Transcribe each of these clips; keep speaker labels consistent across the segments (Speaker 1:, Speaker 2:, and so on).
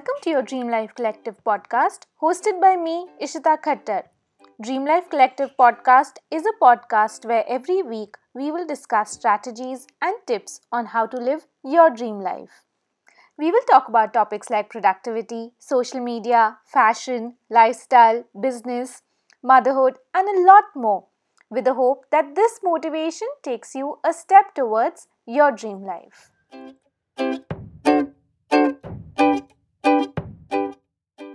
Speaker 1: Welcome to your Dream Life Collective podcast, hosted by me, Ishita Khattar. Dream Life Collective podcast is a podcast where every week we will discuss strategies and tips on how to live your dream life. We will talk about topics like productivity, social media, fashion, lifestyle, business, motherhood, and a lot more, with the hope that this motivation takes you a step towards your dream life.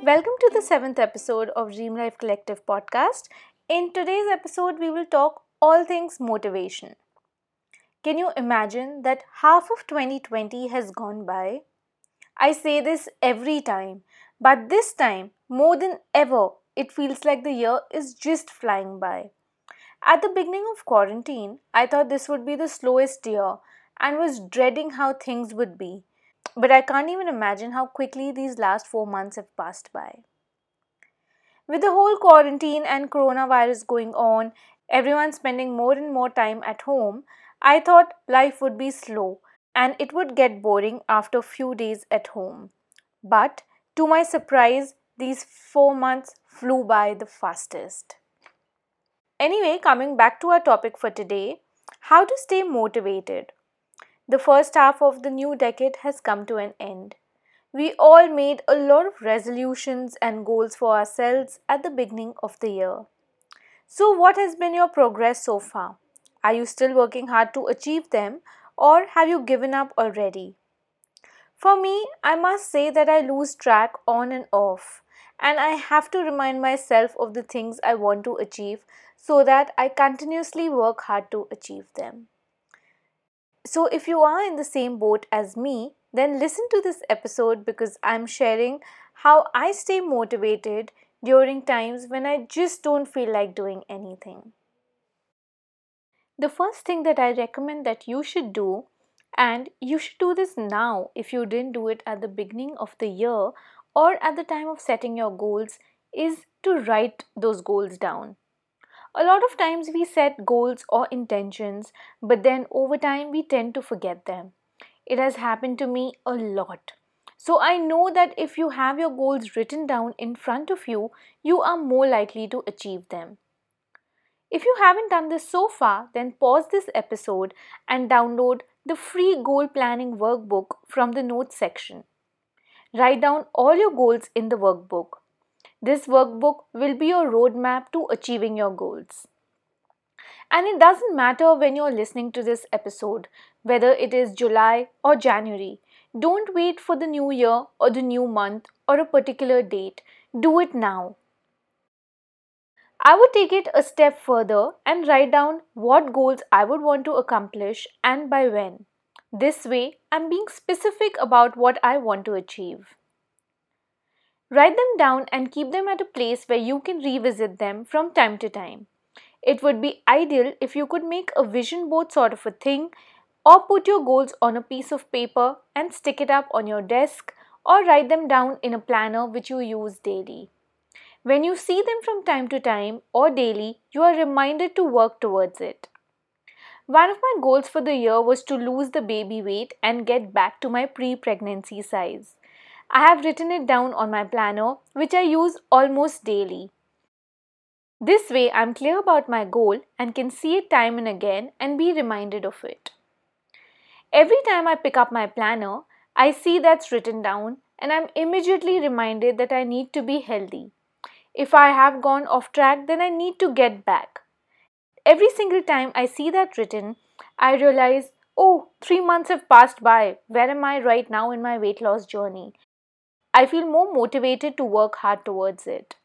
Speaker 1: Welcome to the seventh episode of Dream Life Collective podcast. In today's episode, we will talk all things motivation. Can you imagine that half of 2020 has gone by? I say this every time, but this time, more than ever, it feels like the year is just flying by. At the beginning of quarantine, I thought this would be the slowest year and was dreading how things would be. But I can't even imagine how quickly these last four months have passed by. With the whole quarantine and coronavirus going on, everyone spending more and more time at home, I thought life would be slow and it would get boring after a few days at home. But to my surprise, these four months flew by the fastest. Anyway, coming back to our topic for today how to stay motivated. The first half of the new decade has come to an end. We all made a lot of resolutions and goals for ourselves at the beginning of the year. So, what has been your progress so far? Are you still working hard to achieve them or have you given up already? For me, I must say that I lose track on and off, and I have to remind myself of the things I want to achieve so that I continuously work hard to achieve them. So, if you are in the same boat as me, then listen to this episode because I'm sharing how I stay motivated during times when I just don't feel like doing anything. The first thing that I recommend that you should do, and you should do this now if you didn't do it at the beginning of the year or at the time of setting your goals, is to write those goals down. A lot of times we set goals or intentions, but then over time we tend to forget them. It has happened to me a lot. So I know that if you have your goals written down in front of you, you are more likely to achieve them. If you haven't done this so far, then pause this episode and download the free goal planning workbook from the notes section. Write down all your goals in the workbook. This workbook will be your roadmap to achieving your goals. And it doesn't matter when you're listening to this episode, whether it is July or January. Don't wait for the new year or the new month or a particular date. Do it now. I would take it a step further and write down what goals I would want to accomplish and by when. This way, I'm being specific about what I want to achieve. Write them down and keep them at a place where you can revisit them from time to time. It would be ideal if you could make a vision board sort of a thing or put your goals on a piece of paper and stick it up on your desk or write them down in a planner which you use daily. When you see them from time to time or daily, you are reminded to work towards it. One of my goals for the year was to lose the baby weight and get back to my pre pregnancy size. I have written it down on my planner, which I use almost daily. This way, I'm clear about my goal and can see it time and again and be reminded of it. Every time I pick up my planner, I see that's written down and I'm immediately reminded that I need to be healthy. If I have gone off track, then I need to get back. Every single time I see that written, I realize, oh, three months have passed by. Where am I right now in my weight loss journey? I feel more motivated to work hard towards it.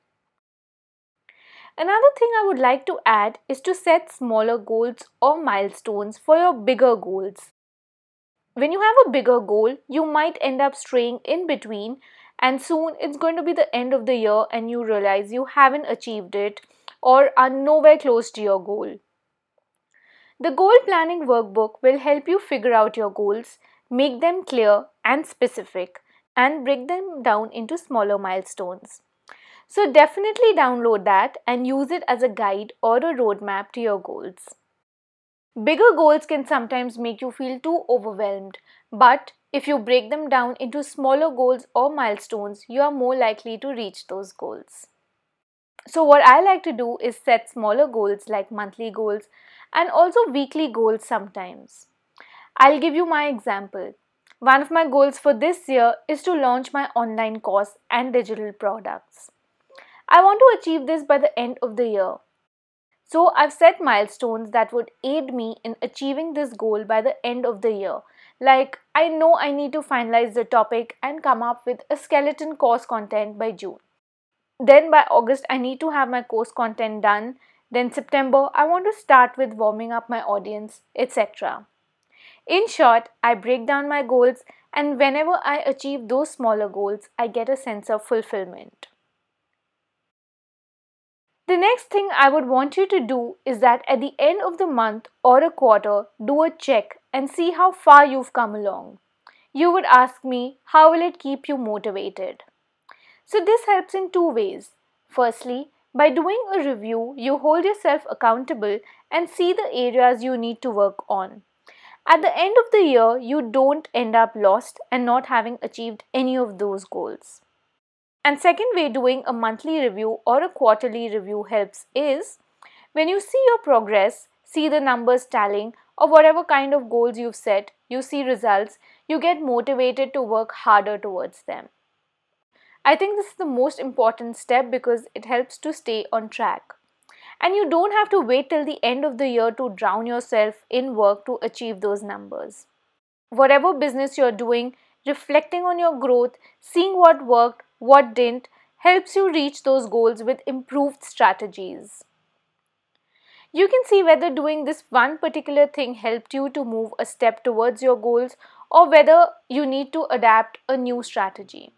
Speaker 1: Another thing I would like to add is to set smaller goals or milestones for your bigger goals. When you have a bigger goal, you might end up straying in between, and soon it's going to be the end of the year and you realize you haven't achieved it or are nowhere close to your goal. The goal planning workbook will help you figure out your goals, make them clear and specific, and break them down into smaller milestones. So, definitely download that and use it as a guide or a roadmap to your goals. Bigger goals can sometimes make you feel too overwhelmed, but If you break them down into smaller goals or milestones, you are more likely to reach those goals. So, what I like to do is set smaller goals like monthly goals and also weekly goals sometimes. I'll give you my example. One of my goals for this year is to launch my online course and digital products. I want to achieve this by the end of the year. So, I've set milestones that would aid me in achieving this goal by the end of the year. Like, I know I need to finalize the topic and come up with a skeleton course content by June. Then by August, I need to have my course content done. Then, September, I want to start with warming up my audience, etc. In short, I break down my goals, and whenever I achieve those smaller goals, I get a sense of fulfillment. The next thing I would want you to do is that at the end of the month or a quarter, do a check and see how far you've come along. You would ask me, how will it keep you motivated? So, this helps in two ways. Firstly, by doing a review, you hold yourself accountable and see the areas you need to work on. At the end of the year, you don't end up lost and not having achieved any of those goals. And second way doing a monthly review or a quarterly review helps is when you see your progress, see the numbers tallying or whatever kind of goals you've set, you see results, you get motivated to work harder towards them. I think this is the most important step because it helps to stay on track. And you don't have to wait till the end of the year to drown yourself in work to achieve those numbers. Whatever business you're doing, reflecting on your growth, seeing what worked, what didn't, helps you reach those goals with improved strategies. You can see whether doing this one particular thing helped you to move a step towards your goals or whether you need to adapt a new strategy.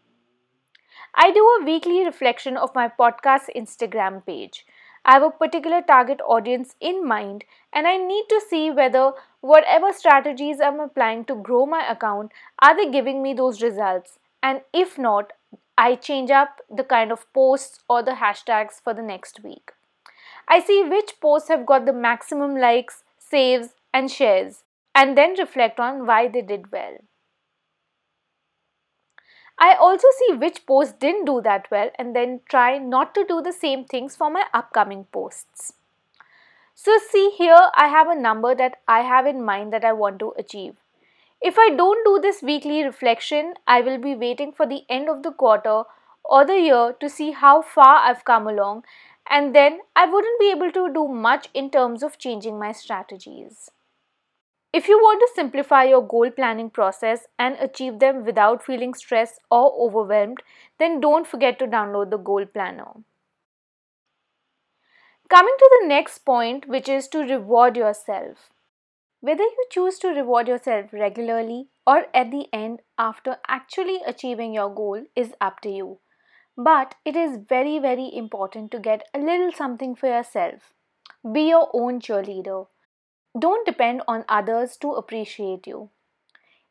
Speaker 1: I do a weekly reflection of my podcast Instagram page. I have a particular target audience in mind, and I need to see whether whatever strategies I'm applying to grow my account are they giving me those results, and if not, I change up the kind of posts or the hashtags for the next week. I see which posts have got the maximum likes, saves, and shares, and then reflect on why they did well. I also see which posts didn't do that well and then try not to do the same things for my upcoming posts. So, see here, I have a number that I have in mind that I want to achieve. If I don't do this weekly reflection, I will be waiting for the end of the quarter or the year to see how far I've come along, and then I wouldn't be able to do much in terms of changing my strategies. If you want to simplify your goal planning process and achieve them without feeling stressed or overwhelmed, then don't forget to download the Goal Planner. Coming to the next point, which is to reward yourself. Whether you choose to reward yourself regularly or at the end after actually achieving your goal is up to you. But it is very, very important to get a little something for yourself. Be your own cheerleader. Don't depend on others to appreciate you.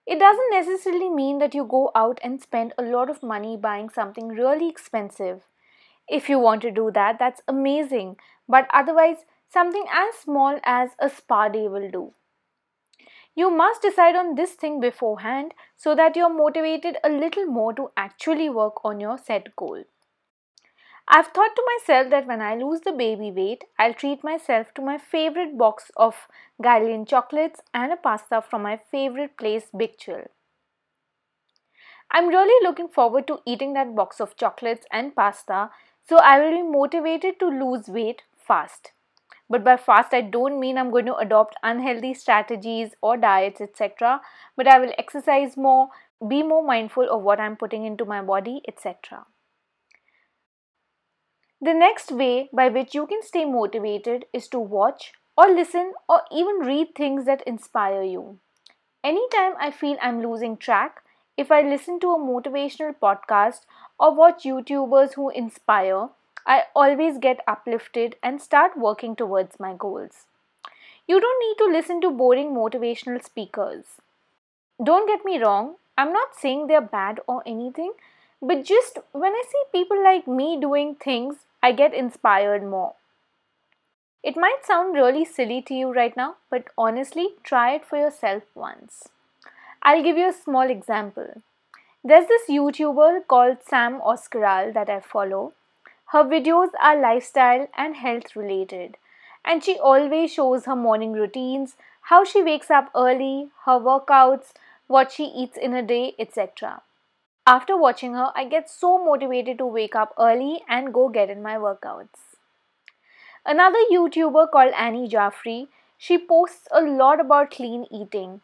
Speaker 1: It doesn't necessarily mean that you go out and spend a lot of money buying something really expensive. If you want to do that, that's amazing, but otherwise, something as small as a spa day will do. You must decide on this thing beforehand so that you're motivated a little more to actually work on your set goal. I've thought to myself that when I lose the baby weight, I'll treat myself to my favorite box of Guylian chocolates and a pasta from my favorite place, Big Chill. I'm really looking forward to eating that box of chocolates and pasta, so I will be motivated to lose weight fast. But by fast, I don't mean I'm going to adopt unhealthy strategies or diets, etc. But I will exercise more, be more mindful of what I'm putting into my body, etc. The next way by which you can stay motivated is to watch or listen or even read things that inspire you. Anytime I feel I'm losing track, if I listen to a motivational podcast or watch YouTubers who inspire, I always get uplifted and start working towards my goals. You don't need to listen to boring motivational speakers. Don't get me wrong, I'm not saying they're bad or anything, but just when I see people like me doing things I get inspired more. It might sound really silly to you right now, but honestly, try it for yourself once. I'll give you a small example. There's this YouTuber called Sam Ozkural that I follow. Her videos are lifestyle and health related, and she always shows her morning routines, how she wakes up early, her workouts, what she eats in a day, etc. After watching her, I get so motivated to wake up early and go get in my workouts. Another YouTuber called Annie Jaffrey, she posts a lot about clean eating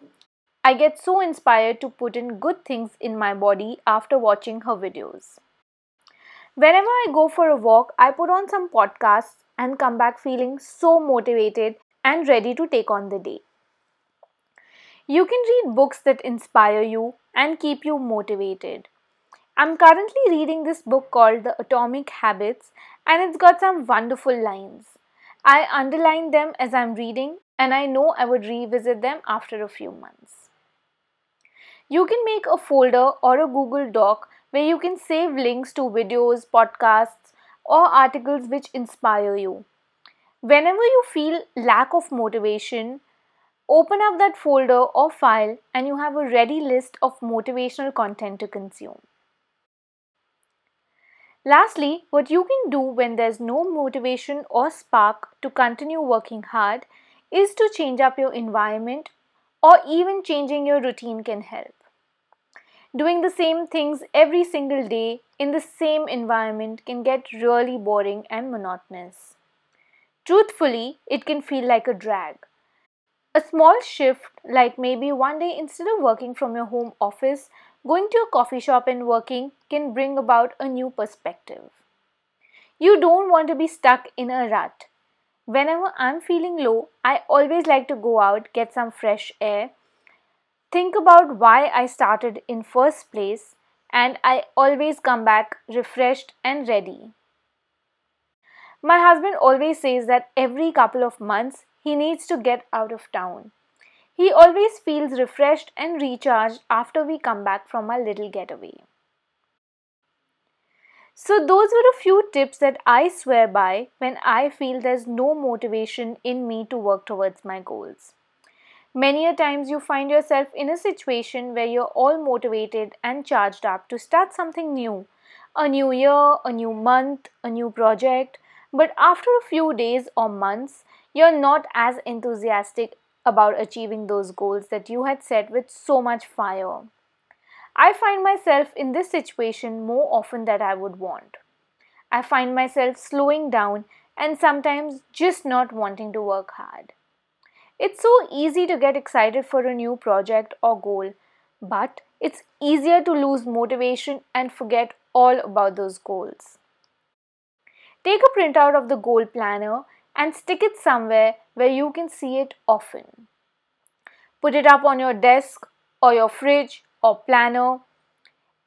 Speaker 1: I get so inspired to put in good things in my body after watching her videos. Whenever I go for a walk, I put on some podcasts and come back feeling so motivated and ready to take on the day. You can read books that inspire you and keep you motivated. I'm currently reading this book called The Atomic Habits and it's got some wonderful lines. I underline them as I'm reading and I know I would revisit them after a few months. You can make a folder or a Google Doc where you can save links to videos, podcasts, or articles which inspire you. Whenever you feel lack of motivation, open up that folder or file and you have a ready list of motivational content to consume. Lastly, what you can do when there's no motivation or spark to continue working hard is to change up your environment or even changing your routine can help. Doing the same things every single day in the same environment can get really boring and monotonous. Truthfully, it can feel like a drag. A small shift, like maybe one day instead of working from your home office, going to a coffee shop and working, can bring about a new perspective. You don't want to be stuck in a rut. Whenever I'm feeling low, I always like to go out, get some fresh air, think about why I started in first place and I always come back refreshed and ready. My husband always says that every couple of months he needs to get out of town. He always feels refreshed and recharged after we come back from our little getaway. So, those were a few tips that I swear by when I feel there's no motivation in me to work towards my goals. Many a times you find yourself in a situation where you're all motivated and charged up to start something new. A new year, a new month, a new project. But after a few days or months, you're not as enthusiastic about achieving those goals that you had set with so much fire. I find myself in this situation more often than I would want. I find myself slowing down and sometimes just not wanting to work hard. It's so easy to get excited for a new project or goal, but it's easier to lose motivation and forget all about those goals. Take a printout of the goal planner and stick it somewhere where you can see it often. Put it up on your desk or your fridge or planner.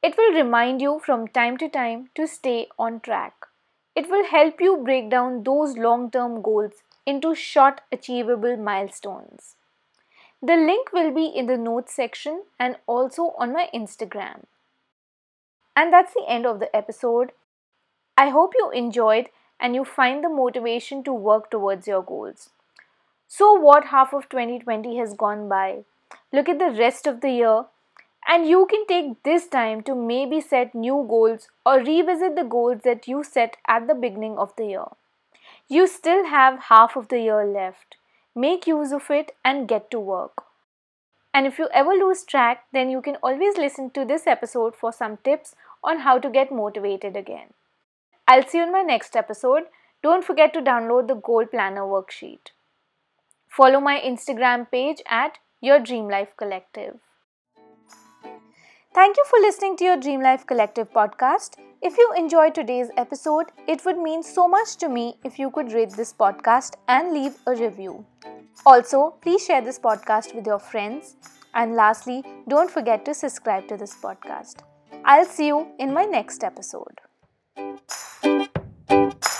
Speaker 1: It will remind you from time to time to stay on track. It will help you break down those long term goals into short achievable milestones. The link will be in the notes section and also on my Instagram. And that's the end of the episode. I hope you enjoyed and you find the motivation to work towards your goals. So, what half of 2020 has gone by? Look at the rest of the year, and you can take this time to maybe set new goals or revisit the goals that you set at the beginning of the year. You still have half of the year left. Make use of it and get to work. And if you ever lose track, then you can always listen to this episode for some tips on how to get motivated again. I'll see you in my next episode. Don't forget to download the Goal Planner worksheet. Follow my Instagram page at Your Dream Life Collective. Thank you for listening to your Dream Life Collective podcast. If you enjoyed today's episode, it would mean so much to me if you could rate this podcast and leave a review. Also, please share this podcast with your friends. And lastly, don't forget to subscribe to this podcast. I'll see you in my next episode. Thank you.